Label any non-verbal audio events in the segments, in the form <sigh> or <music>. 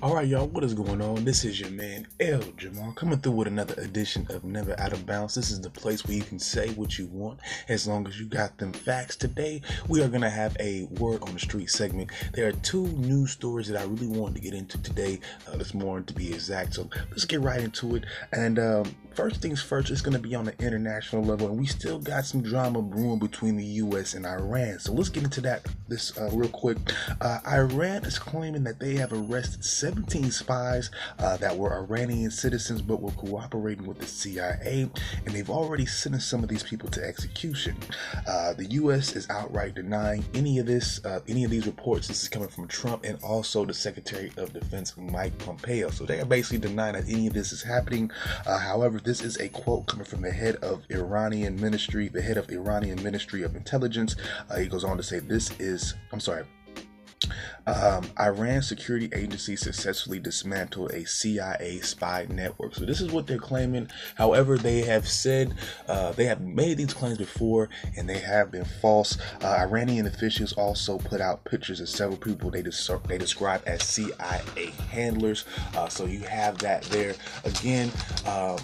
All right, y'all, what is going on? This is your man El Jamal coming through with another edition of Never Out of Bounds. This is the place where you can say what you want as long as you got them facts. Today, we are going to have a word on the street segment. There are two news stories that I really wanted to get into today, uh, this morning to be exact. So let's get right into it. And um, first things first, it's going to be on the international level, and we still got some drama brewing between the U.S. and Iran. So let's get into that this uh, real quick. Uh, Iran is claiming that they have arrested 17 spies uh, that were Iranian citizens but were cooperating with the CIA, and they've already sentenced some of these people to execution. Uh, the U.S. is outright denying any of this, uh, any of these reports. This is coming from Trump and also the Secretary of Defense Mike Pompeo. So they are basically denying that any of this is happening. Uh, however, this is a quote coming from the head of Iranian Ministry, the head of Iranian Ministry of Intelligence. Uh, he goes on to say, "This is, I'm sorry." Um, Iran security agency successfully dismantled a CIA spy network. So this is what they're claiming. However, they have said uh, they have made these claims before, and they have been false. Uh, Iranian officials also put out pictures of several people they des- they describe as CIA handlers. Uh, so you have that there again. Um,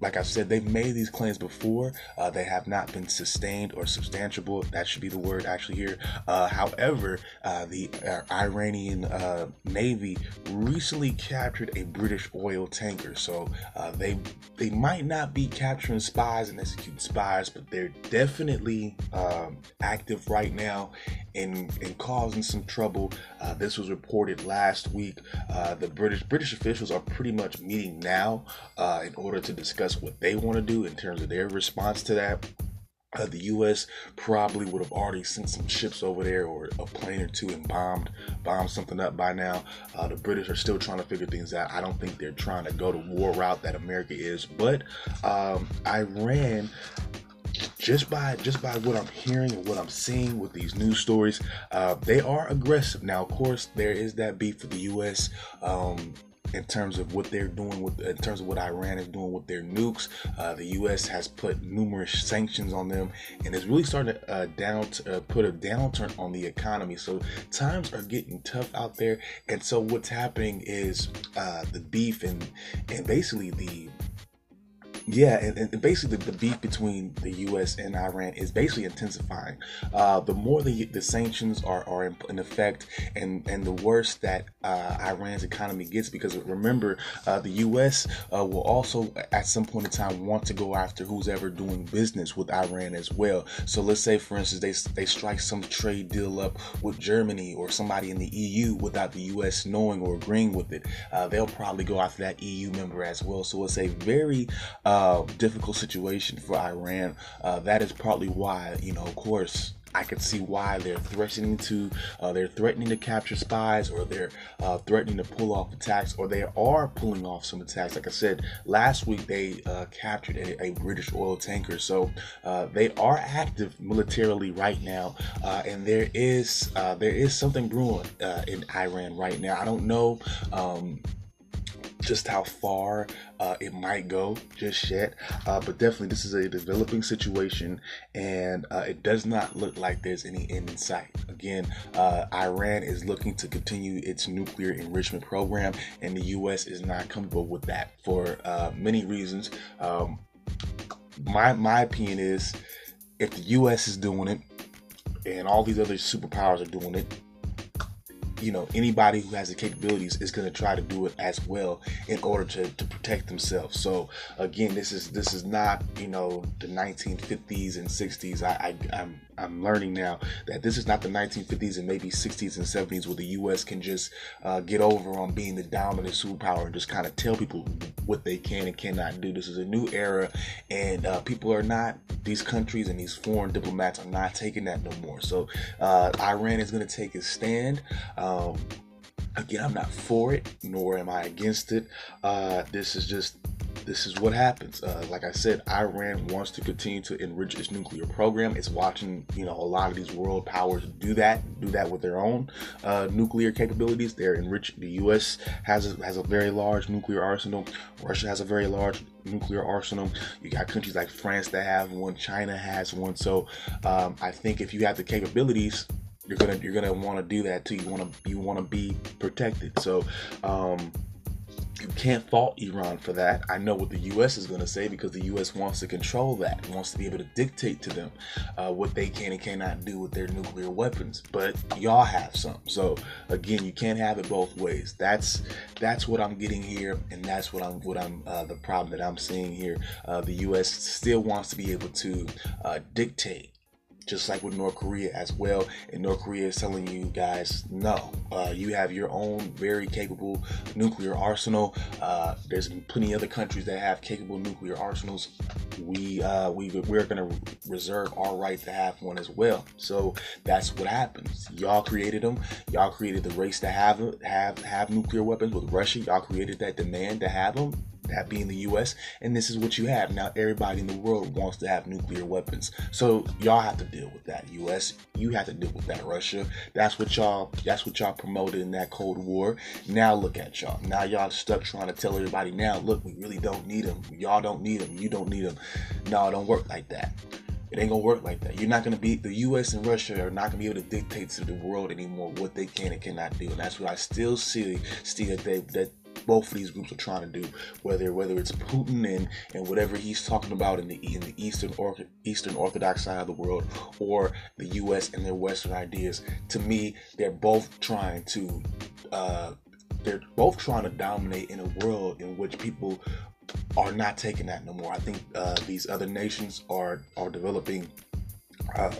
like I said, they've made these claims before. Uh, they have not been sustained or substantiable. That should be the word actually here. Uh, however, uh, the uh, Iranian uh, Navy recently captured a British oil tanker. So uh, they they might not be capturing spies and executing spies, but they're definitely um, active right now and, and causing some trouble. This was reported last week. The British British officials are pretty much meeting now in order to discuss what they want to do in terms of their response to that. Uh, the U.S. probably would have already sent some ships over there or a plane or two and bombed bombed something up by now. Uh, the British are still trying to figure things out. I don't think they're trying to go the war route that America is, but um, Iran just by just by what I'm hearing and what I'm seeing with these news stories, uh, they are aggressive. Now, of course, there is that beef with the U.S. Um, in terms of what they're doing with in terms of what Iran is doing with their nukes. Uh, the U.S. has put numerous sanctions on them, and it's really starting to uh, down uh, put a downturn on the economy. So times are getting tough out there, and so what's happening is uh, the beef and and basically the yeah, and, and, basically the, beef between the U.S. and Iran is basically intensifying. Uh, the more the, the sanctions are, are in, in, effect, and and the worse that uh, Iran's economy gets, because remember, uh, the U.S. Uh, will also at some point in time want to go after who's ever doing business with Iran as well. So let's say, for instance, they they strike some trade deal up with Germany or somebody in the EU without the U.S. knowing or agreeing with it. Uh, they'll probably go after that EU member as well. So it's a very uh, difficult situation for Iran. Uh, that is partly why, you know, of course, I can see why they're threatening to uh, they're threatening to capture spies or they're uh, threatening to pull off attacks or they are pulling off some attacks. Like I said last week, they uh, captured a, a, British oil tanker, so uh, they are active militarily right now, uh, and there is uh, there is something brewing in Iran right now. I don't know. Um, just how far uh, it might go just yet. Uh, but definitely, this is a developing situation, and uh, it does not look like there's any end in sight. Again, uh, Iran is looking to continue its nuclear enrichment program, and the U.S. is not comfortable with that for uh, many reasons. Um, my my opinion is, if the U.S. is doing it, and all these other superpowers are doing it, you know anybody who has the capabilities is going to try to do it as well in order to, to protect themselves. So again this is this is not you know the 1950s and 60s i, I i'm I'm learning now that this is not the 1950s and maybe 60s and 70s where the U.S. can just uh, get over on being the dominant superpower and just kind of tell people what they can and cannot do. This is a new era, and uh, people are not these countries and these foreign diplomats are not taking that no more. So uh, Iran is going to take a stand. Um, again, I'm not for it, nor am I against it. Uh, this is just this is what happens. Uh, like I said, Iran wants to continue to enrich its nuclear program. It's watching, you know, a lot of these world powers do that, do that with their own uh, nuclear capabilities. They're enriching. The U.S. has a, has a very large nuclear arsenal. Russia has a very large nuclear arsenal. You got countries like France that have one. China has one. So um, I think if you have the capabilities you're gonna you're gonna want to do that too. You want to you want to be protected. So um, you can't fault Iran for that. I know what the U.S. is going to say because the U.S. wants to control that, wants to be able to dictate to them uh, what they can and cannot do with their nuclear weapons. But y'all have some, so again, you can't have it both ways. That's that's what I'm getting here, and that's what I'm what I'm uh, the problem that I'm seeing here. Uh, the U.S. still wants to be able to uh, dictate just like with North Korea as well. And North Korea is telling you guys, no, uh, you have your own very capable nuclear arsenal. Uh, there's plenty of other countries that have capable nuclear arsenals. We uh, we we're gonna reserve our right to have one as well. So that's what happens. Y'all created them. Y'all created the race to have have have nuclear weapons with Russia. Y'all created that demand to have them that being the US, and this is what you have. Now everybody in the world wants to have nuclear weapons. So y'all have to deal with that. US, you have to deal with that. Russia. That's what y'all that's what y'all promoted in that Cold War. Now look at y'all. Now y'all stuck trying to tell everybody now, look, we really don't need them. Y'all don't need them. You don't need them. No, it don't work like that. It ain't gonna work like that. You're not gonna be the U.S. and Russia are not gonna be able to dictate to the world anymore what they can and cannot do, and that's what I still see. See that they that both of these groups are trying to do. Whether whether it's Putin and and whatever he's talking about in the in the eastern or, eastern Orthodox side of the world, or the U.S. and their Western ideas. To me, they're both trying to. Uh, they're both trying to dominate in a world in which people are not taking that no more. I think uh, these other nations are are developing uh,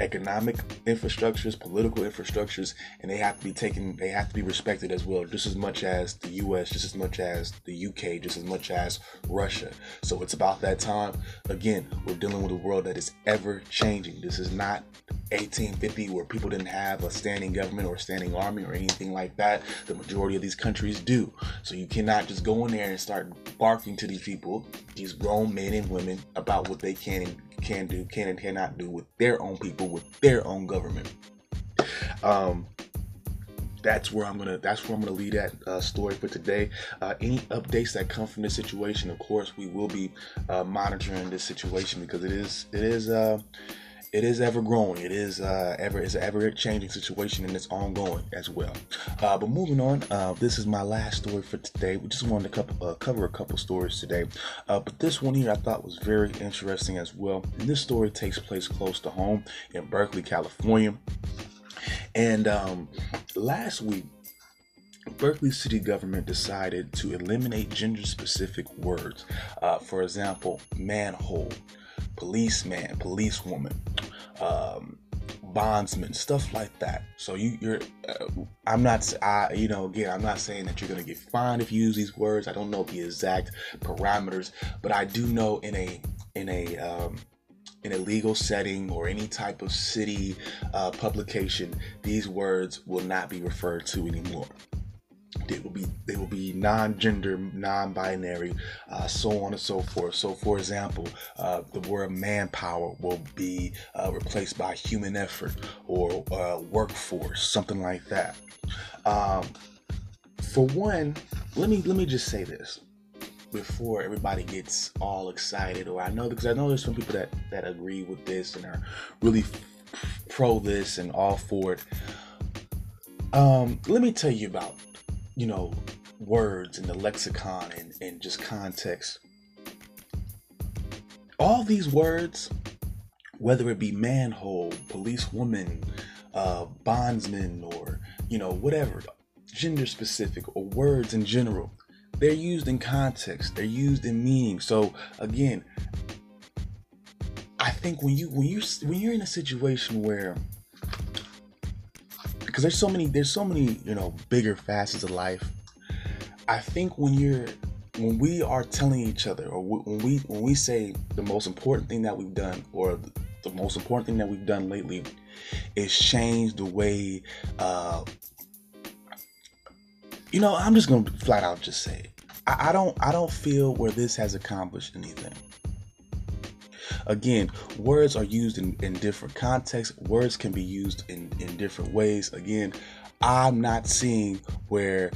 economic infrastructures, political infrastructures, and they have to be taken, they have to be respected as well, just as much as the US, just as much as the UK, just as much as Russia. So it's about that time. Again, we're dealing with a world that is ever changing. This is not 1850 where people didn't have a standing government or a standing army or anything like that. The majority of these countries do. So you cannot just go in there and start barking to these people, these grown men and women, about what they can and can do, can and cannot do with their own people, with their own government. Um, that's where I'm gonna that's where I'm gonna lead that uh, story for today. Uh, any updates that come from this situation, of course, we will be uh, monitoring this situation because it is it is uh, it is ever growing. It is uh, ever it's an ever changing situation and it's ongoing as well. Uh, but moving on, uh, this is my last story for today. We just wanted to couple, uh, cover a couple stories today, uh, but this one here I thought was very interesting as well. And this story takes place close to home in Berkeley, California. And um, last week, Berkeley city government decided to eliminate gender specific words. Uh, for example, manhole, policeman, policewoman, um, bondsman, stuff like that. So you, you're, uh, I'm not, I, you know, again, I'm not saying that you're gonna get fined if you use these words. I don't know the exact parameters, but I do know in a, in a, um, in a legal setting or any type of city uh, publication, these words will not be referred to anymore. They will be they will be non-gender, non-binary, uh, so on and so forth. So, for example, uh, the word manpower will be uh, replaced by human effort or uh, workforce, something like that. Um, for one, let me let me just say this before everybody gets all excited, or I know because I know there's some people that that agree with this and are really pro this and all for it. Um, let me tell you about you know, words and the lexicon and, and just context. All these words, whether it be manhole, policewoman, uh, bondsman, or, you know, whatever, gender specific, or words in general, they're used in context, they're used in meaning. So, again, I think when you when you when you're in a situation where because there's so many there's so many you know bigger facets of life i think when you're when we are telling each other or when we when we say the most important thing that we've done or the most important thing that we've done lately is change the way uh you know i'm just gonna flat out just say it. I, I don't i don't feel where this has accomplished anything Again, words are used in, in different contexts, words can be used in, in different ways. Again, I'm not seeing where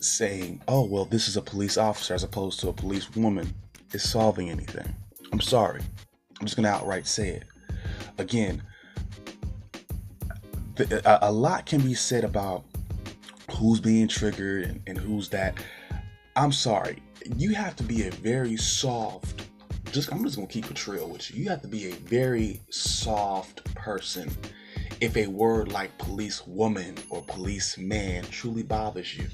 saying, oh, well, this is a police officer as opposed to a police woman is solving anything. I'm sorry. I'm just going to outright say it. Again, a, a, lot can be said about who's being triggered and, and who's that. I'm sorry, you have to be a very soft. Just I'm just gonna keep it real with you. You have to be a very soft person if a word like police woman or police man truly bothers you.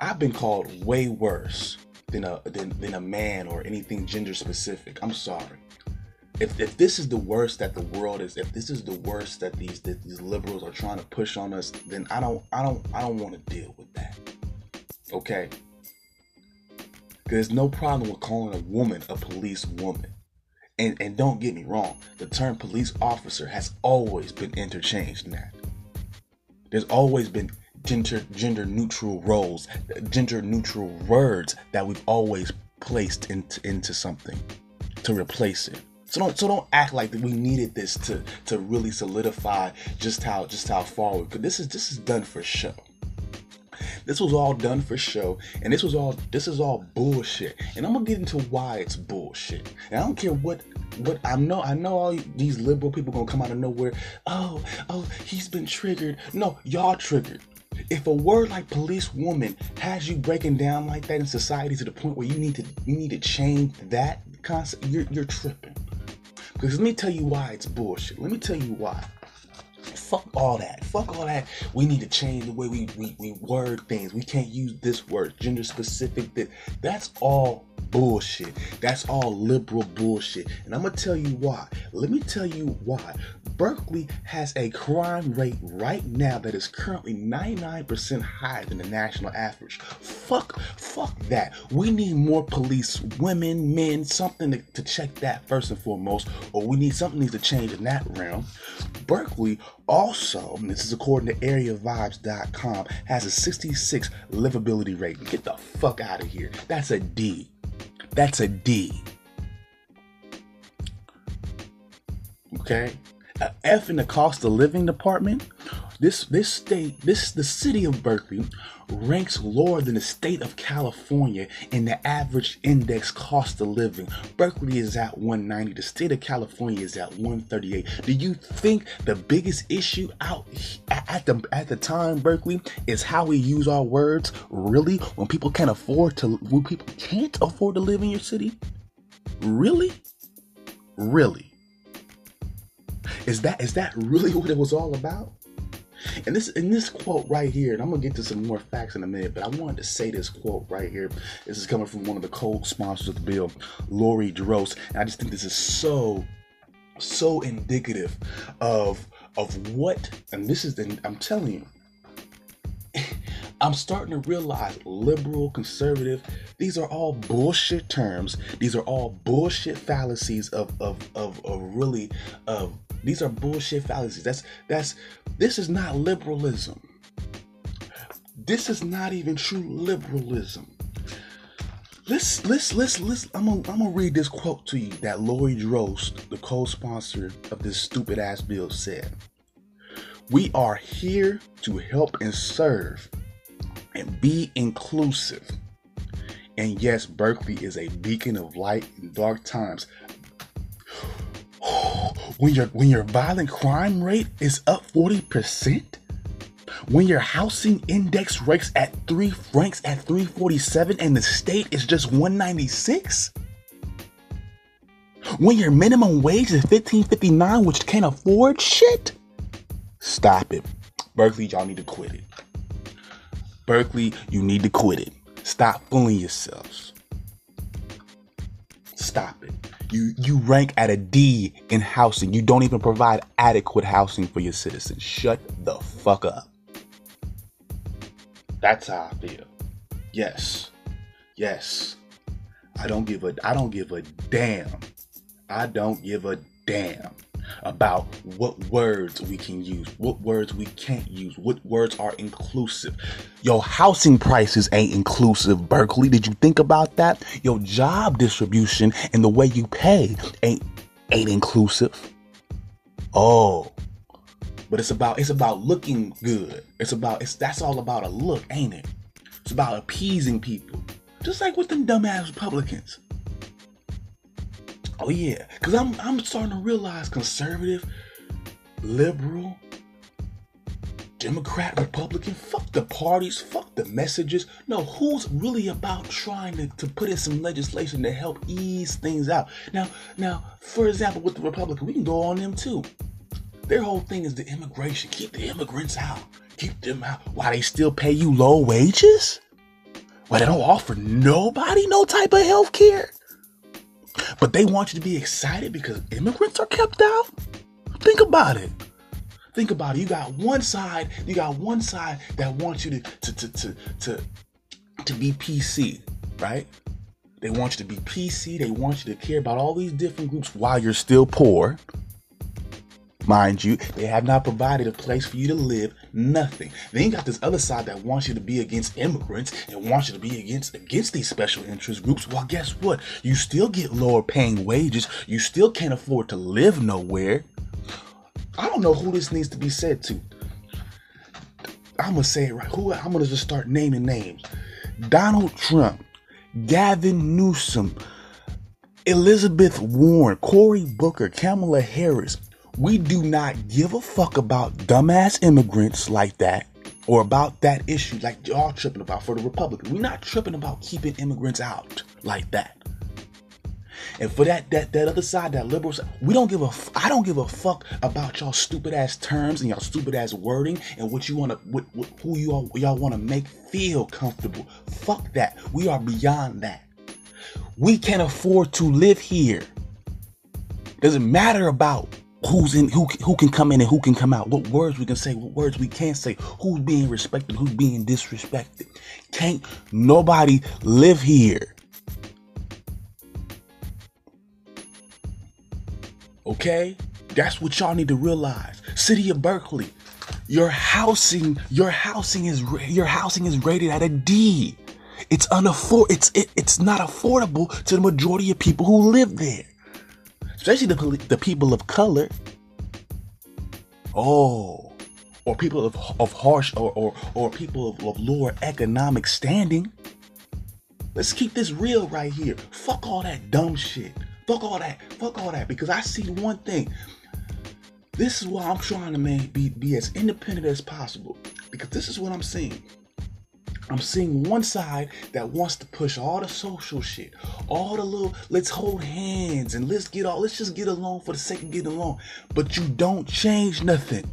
I've been called way worse than a than, than a man or anything gender specific. I'm sorry. If, if this is the worst that the world is, if this is the worst that these that these liberals are trying to push on us, then I don't I don't I don't want to deal with that. Okay? There's no problem with calling a woman a police woman. And and don't get me wrong, the term police officer has always been interchanged in that. There's always been gender gender neutral roles, gender neutral words that we've always placed into into something to replace it. So don't so don't act like we needed this to to really solidify just how just how far we could. This is this is done for show. This was all done for show, and this was all this is all bullshit. And I'm gonna get into why it's bullshit. And I don't care what what I know. I know all these liberal people gonna come out of nowhere. Oh, oh, he's been triggered. No, y'all triggered. If a word like police woman has you breaking down like that in society to the point where you need to you need to change that concept, you're you're tripping. Because let me tell you why it's bullshit. Let me tell you why. Fuck all that. Fuck all that. We need to change the way we, we, we word things. We can't use this word, gender specific. That that's all bullshit. That's all liberal bullshit. And I'm gonna tell you why. Let me tell you why. Berkeley has a crime rate right now that is currently 99% higher than the national average. Fuck, fuck that. We need more police, women, men, something to, to check that first and foremost, or we need something needs to change in that realm. Berkeley also, this is according to areavibes.com, has a 66 livability rating. Get the fuck out of here. That's a D. That's a D. Okay? A F in the cost of living department. This this state, this the city of Berkeley ranks lower than the state of California in the average index cost of living. Berkeley is at 190, the state of California is at 138. Do you think the biggest issue out at the at the time Berkeley is how we use our words? Really? When people can't afford to when people can't afford to live in your city? Really? Really? Is that is that really <laughs> what it was all about? And this in this quote right here, and I'm gonna get to some more facts in a minute, but I wanted to say this quote right here. This is coming from one of the co-sponsors of the bill, Lori Droste. And I just think this is so, so indicative of of what, and this is the I'm telling you. <laughs> I'm starting to realize liberal, conservative, these are all bullshit terms. These are all bullshit fallacies of of of, of really of these are bullshit fallacies. That's that's this is not liberalism. This is not even true liberalism. Let's let's let's let's I'm gonna I'm gonna read this quote to you that Lori Droste, the co-sponsor of this stupid ass bill, said. We are here to help and serve and be inclusive. And yes, Berkeley is a beacon of light in dark times when your when your violent crime rate is up 40%, when your housing index ranks at three ranks at 347 and the state is just 196, when your minimum wage is 1559, which can't afford shit, stop it. Berkeley, y'all need to quit it. Berkeley, you need to quit it. Stop fooling yourselves. Stop it you you rank at a D in housing. You don't even provide adequate housing for your citizens. Shut the fuck up. That's how I feel. Yes. Yes. I don't give a I don't give a damn. I don't give a damn about what words we can use, what words we can't use, what words are inclusive. Your housing prices ain't inclusive, Berkeley. Did you think about that? Your job distribution and the way you pay ain't ain't inclusive. Oh. But it's about it's about looking good. It's about it's that's all about a look, ain't it? It's about appeasing people. Just like with them dumbass Republicans. Oh yeah, cause I'm I'm starting to realize conservative. liberal, Democrat, Republican, fuck the parties, fuck the messages. No, who's really about trying to, to put in some legislation to help ease things out? Now, now, for example, with the Republican, we can go on them too. Their whole thing is the immigration. Keep the immigrants out. Keep them out. Why they still pay you low wages? Why they don't offer nobody no type of health care? But they want you to be excited because immigrants are kept out? Think about it. Think about it. You got one side, you got one side that wants you to to to to to, to be PC, right? They want you to be PC, they want you to care about all these different groups while you're still poor. Mind you, they have not provided a place for you to live, nothing. Then you got this other side that wants you to be against immigrants and wants you to be against against these special interest groups. Well, guess what? You still get lower paying wages. You still can't afford to live nowhere. I don't know who this needs to be said to. I'm gonna say it right. Who I'm gonna just start naming names. Donald Trump, Gavin Newsom, Elizabeth Warren, Cory Booker, Kamala Harris. We do not give a fuck about dumbass immigrants like that or about that issue like y'all tripping about for the Republicans. We're not tripping about keeping immigrants out like that. And for that that that other side, that liberals, we don't give a f- I don't give a fuck about y'all stupid ass terms and y'all stupid ass wording and what you want to who you all y'all want to make feel comfortable. Fuck that. We are beyond that. We can't afford to live here. Doesn't matter about who's in who who can come in and who can come out what words we can say what words we can't say who's being respected who's being disrespected can't nobody live here Okay? That's what y'all need to realize. City of Berkeley, your housing, your housing is your housing is rated at a D. It's unafford it's it, it's not affordable to the majority of people who live there. Especially the the people of color. Oh, or people of of harsh or or, or people of, of lower economic standing. Let's keep this real right here. Fuck all that dumb shit. Fuck all that. Fuck all that. Because I see one thing. This is why I'm trying to be, be as independent as possible. Because this is what I'm seeing. I'm seeing one side that wants to push all the social shit, all the little let's hold hands and let's get all let's just get along for the sake of getting along. But you don't change nothing.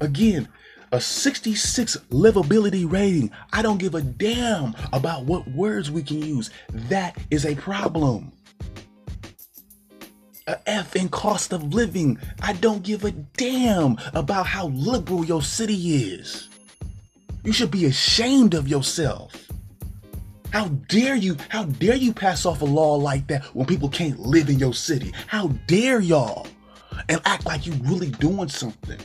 Again, a 66 livability rating. I don't give a damn about what words we can use. That is a problem a F in cost of living. I don't give a damn about how liberal your city is. You should be ashamed of yourself. How dare you, how dare you pass off a law like that when people can't live in your city? How dare y'all? And act like you really doing something.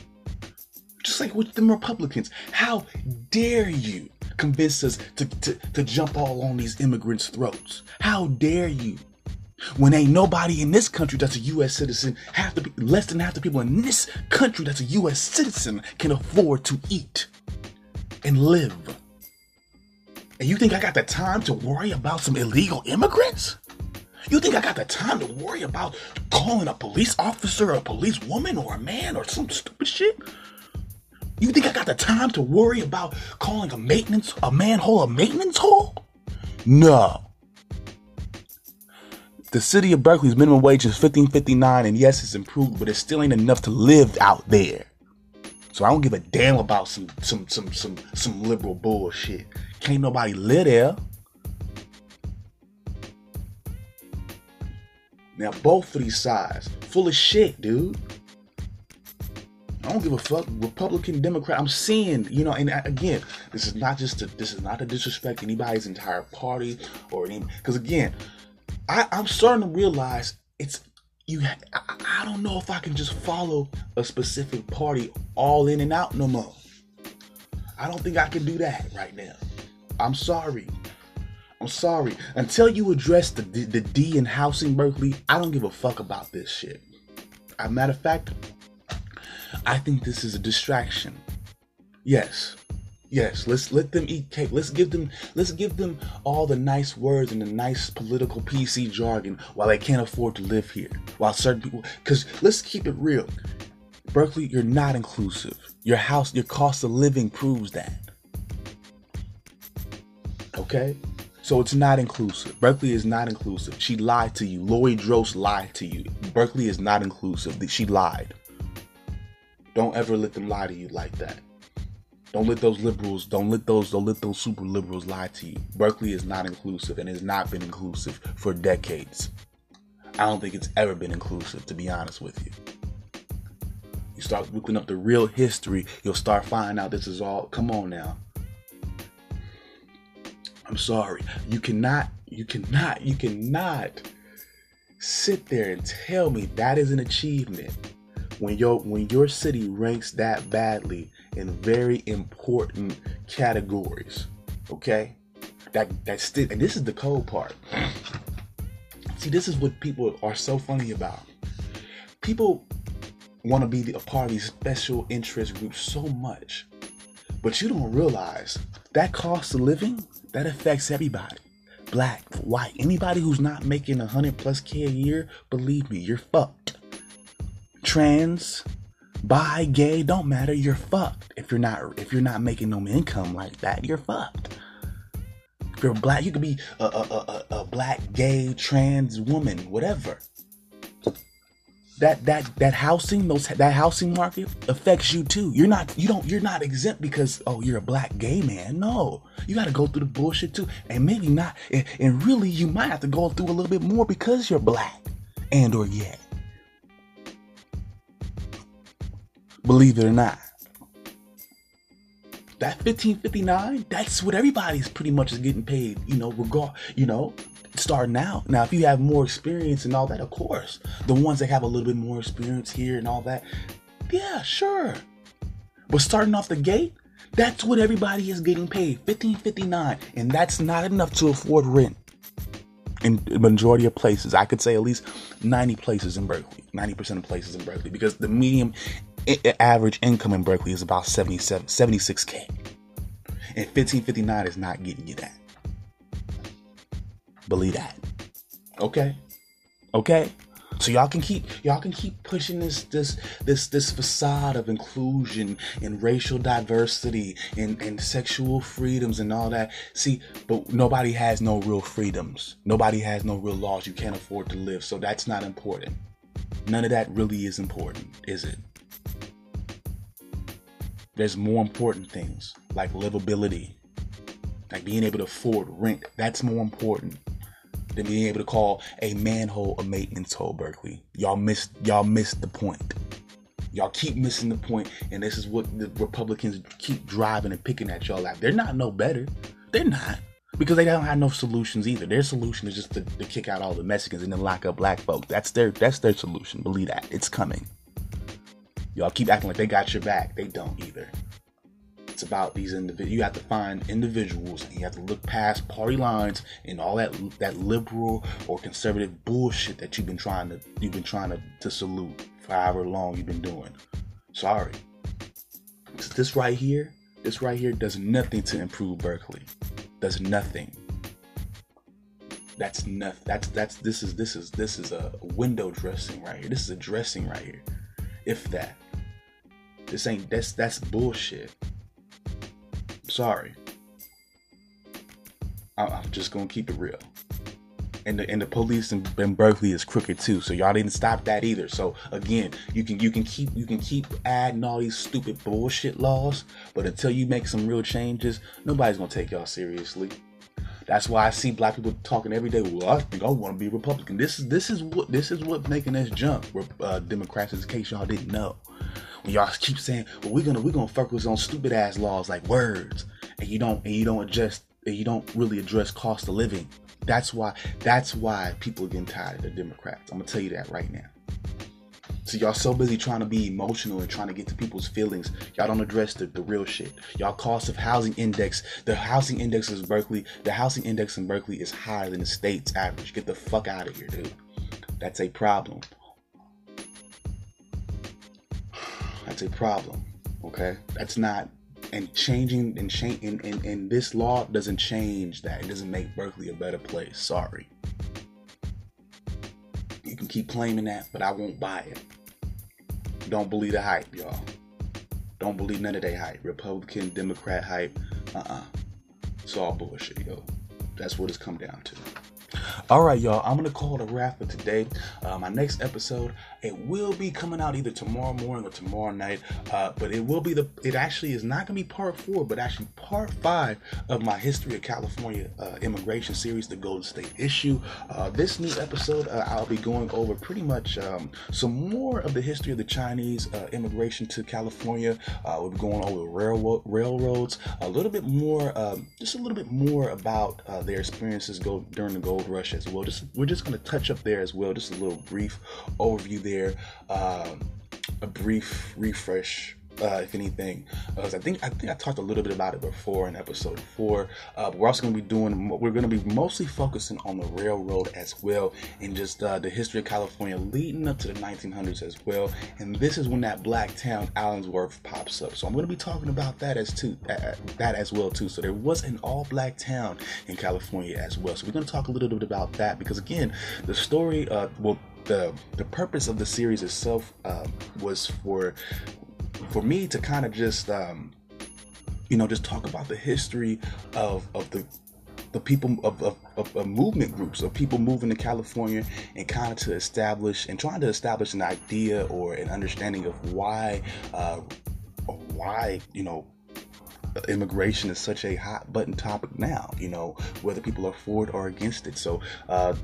Just like with them Republicans. How dare you convince us to, to, to jump all on these immigrants' throats? How dare you? when ain't nobody in this country that's a U.S. citizen, half the less than half the people in this country that's a U.S. citizen can afford to eat and live. And you think I got the time to worry about some illegal immigrants? You think I got the time to worry about calling a police officer or a police woman or a man or some stupid shit? You think I got the time to worry about calling a maintenance a manhole a maintenance hole? No. The city of Berkeley's minimum wage is fifteen fifty nine, and yes, it's improved, but it still ain't enough to live out there. So I don't give a damn about some some some some some liberal bullshit. Can't nobody live there. Now both of these sides, full of shit, dude. I don't give a fuck. Republican, Democrat. I'm seeing, you know, and uh, again, this is not just to, this is not to disrespect anybody's entire party or any. Because again, I, I'm starting to realize it's you. I, I don't know if I can just follow a specific party all in and out no more. I don't think I can do that right now. I'm sorry. I'm sorry. Until you address the, the, the D in housing Berkeley, I don't give a fuck about this shit. As a matter of fact, I think this is a distraction. Yes, Yes, let's let them eat cake. Let's give them let's give them all the nice words and the nice political PC jargon while they can't afford to live here. While certain people cuz let's keep it real. Berkeley, you're not inclusive. Your house, your cost of living proves that. Okay? So it's not inclusive. Berkeley is not inclusive. She lied to you. Lori Droste lied to you. Berkeley is not inclusive. She lied. Don't ever let them lie to you like that. Don't let those liberals, don't let those, don't let those super liberals lie to you. Berkeley is not inclusive and has not been inclusive for decades. I don't think it's ever been inclusive, to be honest with you. You start looking up the real history, you'll start finding out this is all. Come on now. I'm sorry. You cannot, you cannot, you cannot sit there and tell me that is an achievement when your when your city ranks that badly in very important categories. Okay? That that's still and this is the cold part. See, this is what people are so funny about. People want to be a part of these special interest groups so much, but you don't realize that cost of living that affects everybody. Black, white, anybody who's not making a hundred plus K a year, believe me, you're fucked. Trans, bi, gay, don't matter, you're fucked. If you're not if you're not making no income like that, you're fucked. If you're black, you could be a, a, a, a black, gay, trans woman, whatever. That that that housing those that housing market affects you too. You're not you don't you're not exempt because oh you're a black gay man. No. You got to go through the bullshit too. And maybe not and, and, really you might have to go through a little bit more because you're black and or gay believe it or not that 1559 that's what everybody's pretty much is getting paid you know regard you know starting out. Now, if you have more experience and all that, of course, the ones that have a little bit more experience here and all that, yeah, sure. But starting off the gate, that's what everybody is getting paid, fifteen fifty nine, and that's not enough to afford rent. In the majority of places, I could say at least ninety places in Berkeley, ninety percent of places in Berkeley, because the medium average income in Berkeley is about 77, 76k, and fifteen fifty nine is not getting you that. Believe that. Okay? Okay? So y'all can keep y'all can keep pushing this this this this facade of inclusion and racial diversity and, and sexual freedoms and all that. See, but nobody has no real freedoms. Nobody has no real laws. You can't afford to live. So that's not important. None of that really is important, is it? There's more important things like livability, like being able to afford rent. That's more important than being able to call a manhole a maintenance hole, Berkeley. Y'all missed y'all missed the point. Y'all keep missing the point, and this is what the Republicans keep driving and picking at y'all at. They're not no better. They're not. Because they don't have no solutions either. Their solution is just to, to kick out all the Mexicans and then lock up black folks. That's their that's their solution. Believe that. It's coming. Y'all keep acting like they got your back. They don't either. It's about these individuals. You have to find individuals, and you have to look past party lines and all that that liberal or conservative bullshit that you've been trying to you've been trying to, to salute for however long you've been doing. Sorry, this right here, this right here does nothing to improve Berkeley. Does nothing. That's nothing. That's that's this is this is this is a window dressing right here. This is a dressing right here. If that. This ain't that's that's bullshit. Sorry. I'm just gonna keep it real. And the and the police in, in, Berkeley is crooked too. So y'all didn't stop that either. So again, you can you can keep you can keep adding all these stupid bullshit laws, but until you make some real changes, nobody's gonna take y'all seriously. That's why I see black people talking every day. Well, I think I want to be Republican. This is this is what this is what making us jump. Uh, Democrats, in case y'all didn't know y'all keep saying, "Well, we're gonna we're gonna focus on stupid ass laws like words," and you don't and you don't adjust and you don't really address cost of living. That's why that's why people are getting tired of the Democrats. I'm gonna tell you that right now. So y'all so busy trying to be emotional and trying to get to people's feelings. Y'all don't address the, the real shit. Y'all cost of housing index. The housing index is Berkeley. The housing index in Berkeley is higher than the state's average. Get the fuck out of here, dude. That's a problem. That's a problem. Okay? That's not and changing and change and, and, and this law doesn't change that. It doesn't make Berkeley a better place. Sorry. You can keep claiming that, but I won't buy it. don't believe the hype, y'all. Don't believe none of that hype. Republican, Democrat hype. Uh-uh. It's all bullshit, yo. That's what it's come down to. All right, y'all. I'm gonna call it a wrap for today. Uh, my next episode, it will be coming out either tomorrow morning or tomorrow night. Uh, but it will be the. It actually is not gonna be part four, but actually part five of my history of California uh, immigration series, the Golden State issue. Uh, this new episode, uh, I'll be going over pretty much um, some more of the history of the Chinese uh, immigration to California. we'll be going over railroad railroads, a little bit more, um, just a little bit more about their experiences go during the gold rush as well. Just we're just going to touch up there as well. Just a little brief overview there, um, a brief refresh uh, if anything. Uh, I think I think I talked a little bit about it before in episode four. Uh, but we're also going to be doing. We're going to be mostly focusing on the railroad as well, and just uh, the history of California leading up to the 1900s as well. And this is when that black town Allensworth pops up. So I'm going to be talking about that as too that as well too. So there was an all black town in California as well. So we're going to talk a little bit about that because again, the story. Uh, well the the purpose of the series itself um, was for for me to kind of just um, you know just talk about the history of of the the people of, of, of, of, movement groups of people moving to California and kind of to establish and trying to establish an idea or an understanding of why uh, why you know immigration is such a hot button topic now you know whether people are for it or against it. So uh,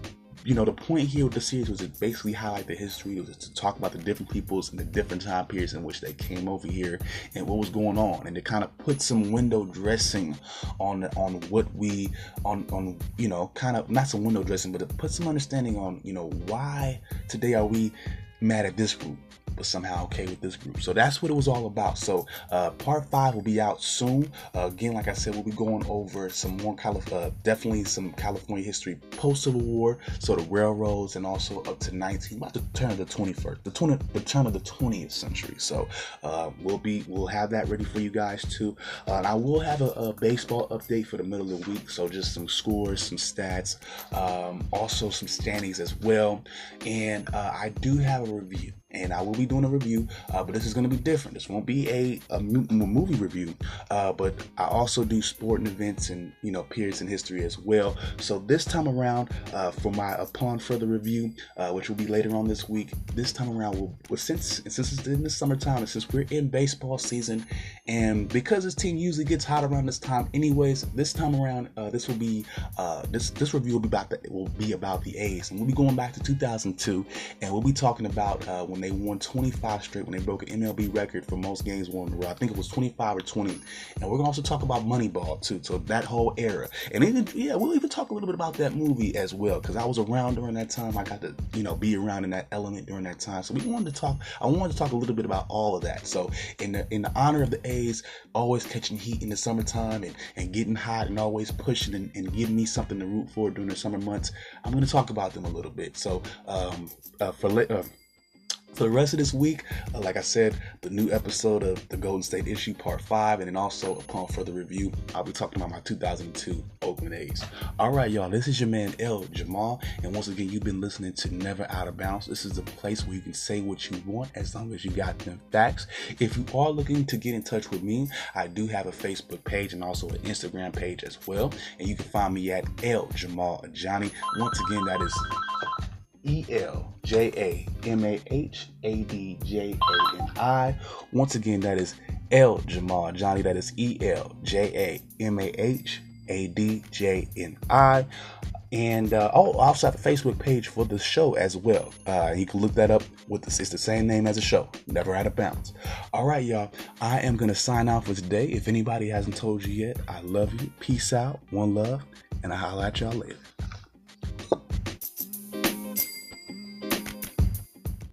you know, the point here with the series was to basically highlight the history, was to talk about the different peoples and the different time periods in which they came over here and what was going on, and to kind of put some window dressing on on what we on on you know, kind of not some window dressing, but to put some understanding on you know why today are we mad at this group but somehow okay with this group. So that's what it was all about. So uh, part five will be out soon. Uh, again, like I said, we'll be going over some more Calif- uh, definitely some California history post Civil War. So the railroads and also up to 19, about the turn of the 21st, the 20, the turn of the 20th century. So uh, we'll be we'll have that ready for you guys too. Uh, and I will have a, a, baseball update for the middle of the week. So just some scores, some stats, um, also some standings as well. And uh, I do have a review and I will be doing a review, uh, but this is going to be different. This won't be a, movie review, uh, but I also do sporting events and you know periods in history as well. So this time around, uh, for my upon further review, uh, which will be later on this week, this time around, we'll, well, since since it's in the summertime and since we're in baseball season, and because this team usually gets hot around this time, anyways, this time around, uh, this will be uh, this this review will be about the will be about the A's, and we'll be going back to 2002, and we'll be talking about when when they won 25 straight, when they broke an MLB record for most games won in. I think it was 25 or 20. And we're gonna also talk about Moneyball too, so that whole era. And even yeah, we'll even talk a little bit about that movie as well, because I was around during that time. I got to you know be around in that element during that time. So we wanted to talk. I wanted to talk a little bit about all of that. So in the in the honor of the A's, always catching heat in the summertime and, and getting hot and always pushing and, and giving me something to root for during the summer months, I'm to talk about them a little bit. So um, uh, for uh, for the rest of this week, uh, like I said, the new episode of the Golden State issue, part five, and then also upon further review, I'll be talking about my 2002 Oakland A's. All right, y'all, this is your man El Jamal, and once again, you've been listening to Never Out of Bounds. This is the place where you can say what you want as long as you got them facts. If you are looking to get in touch with me, I do have a Facebook page and also an Instagram page as well, and you can find me at El Jamal Johnny. Once again, that is E L J A M A H A D J A N I. Once again, that is L Jamal Johnny. That is E L J A M A H A D J N I. And uh, oh, I also have a Facebook page for the show as well. Uh, you can look that up with the, it's the same name as the show, Never Out of Bounds. All right, y'all. I am gonna sign off for today. If anybody hasn't told you yet, I love you. Peace out, one love, and I'll holla at y'all later.